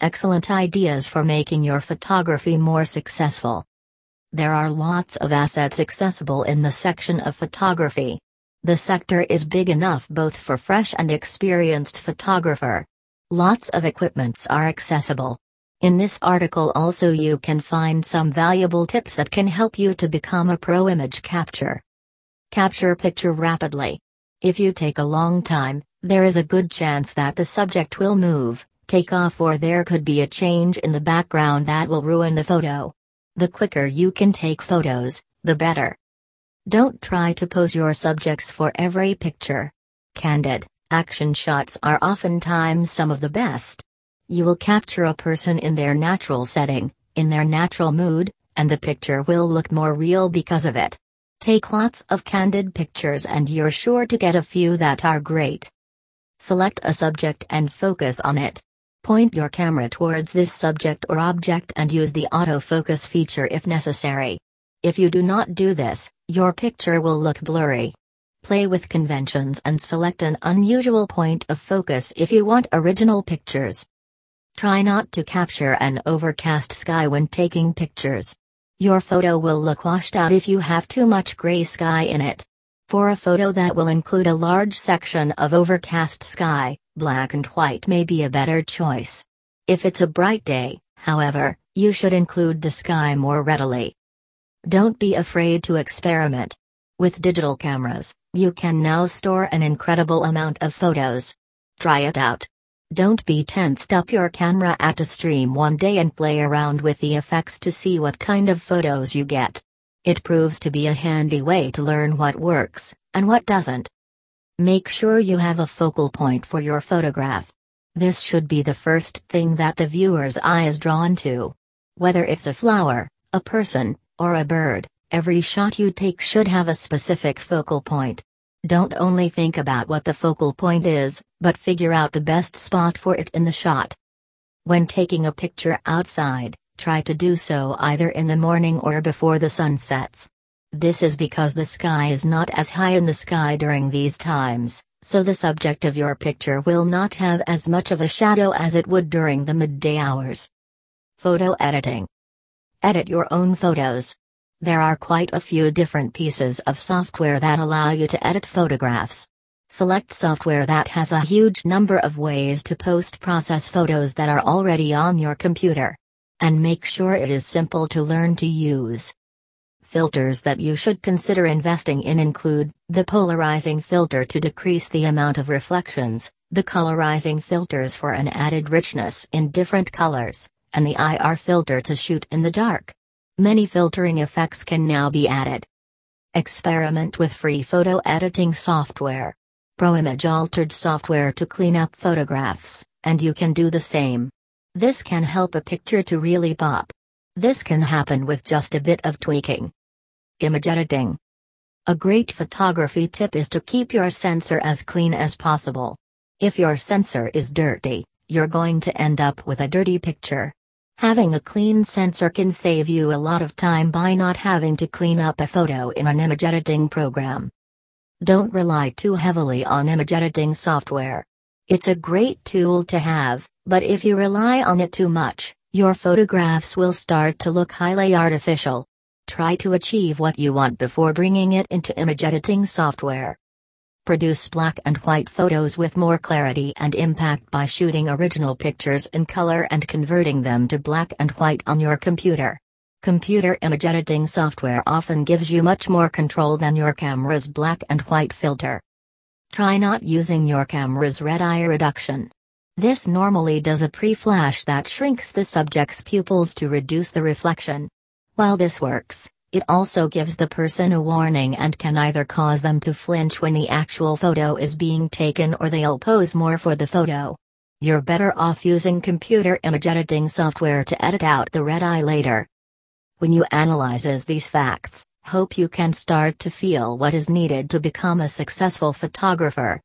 excellent ideas for making your photography more successful. There are lots of assets accessible in the section of photography. The sector is big enough both for fresh and experienced photographer. Lots of equipments are accessible. In this article also you can find some valuable tips that can help you to become a pro image capture. Capture picture rapidly. If you take a long time, there is a good chance that the subject will move, take off or there could be a change in the background that will ruin the photo. The quicker you can take photos, the better. Don't try to pose your subjects for every picture. Candid, action shots are oftentimes some of the best. You will capture a person in their natural setting, in their natural mood, and the picture will look more real because of it. Take lots of candid pictures and you're sure to get a few that are great. Select a subject and focus on it. Point your camera towards this subject or object and use the autofocus feature if necessary. If you do not do this, your picture will look blurry. Play with conventions and select an unusual point of focus if you want original pictures. Try not to capture an overcast sky when taking pictures. Your photo will look washed out if you have too much gray sky in it. For a photo that will include a large section of overcast sky, black and white may be a better choice. If it's a bright day, however, you should include the sky more readily. Don't be afraid to experiment. With digital cameras, you can now store an incredible amount of photos. Try it out. Don't be tensed up your camera at a stream one day and play around with the effects to see what kind of photos you get. It proves to be a handy way to learn what works, and what doesn't. Make sure you have a focal point for your photograph. This should be the first thing that the viewer's eye is drawn to. Whether it's a flower, a person, or a bird, every shot you take should have a specific focal point. Don't only think about what the focal point is, but figure out the best spot for it in the shot. When taking a picture outside, Try to do so either in the morning or before the sun sets. This is because the sky is not as high in the sky during these times, so the subject of your picture will not have as much of a shadow as it would during the midday hours. Photo editing. Edit your own photos. There are quite a few different pieces of software that allow you to edit photographs. Select software that has a huge number of ways to post process photos that are already on your computer. And make sure it is simple to learn to use. Filters that you should consider investing in include the polarizing filter to decrease the amount of reflections, the colorizing filters for an added richness in different colors, and the IR filter to shoot in the dark. Many filtering effects can now be added. Experiment with free photo editing software. ProImage altered software to clean up photographs, and you can do the same. This can help a picture to really pop. This can happen with just a bit of tweaking. Image editing. A great photography tip is to keep your sensor as clean as possible. If your sensor is dirty, you're going to end up with a dirty picture. Having a clean sensor can save you a lot of time by not having to clean up a photo in an image editing program. Don't rely too heavily on image editing software. It's a great tool to have, but if you rely on it too much, your photographs will start to look highly artificial. Try to achieve what you want before bringing it into image editing software. Produce black and white photos with more clarity and impact by shooting original pictures in color and converting them to black and white on your computer. Computer image editing software often gives you much more control than your camera's black and white filter. Try not using your camera's red eye reduction. This normally does a pre-flash that shrinks the subject's pupils to reduce the reflection. While this works, it also gives the person a warning and can either cause them to flinch when the actual photo is being taken or they'll pose more for the photo. You're better off using computer image editing software to edit out the red eye later. When you analyzes these facts, hope you can start to feel what is needed to become a successful photographer.